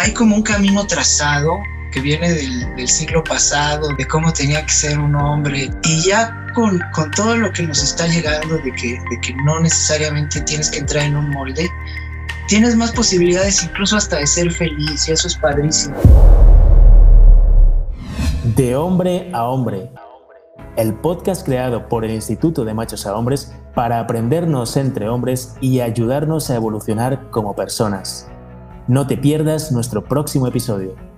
hay como un camino trazado que viene del, siglo pasado, de cómo tenía que ser un hombre, y ya con, todo lo que nos está llegando de que, de que no necesariamente tienes que entrar en un molde, tienes más posibilidades incluso hasta de ser feliz, y eso es padrísimo. De hombre a hombre, el podcast creado por el Instituto de Machos a Hombres para aprendernos entre hombres y ayudarnos a evolucionar como personas. No te pierdas nuestro próximo episodio.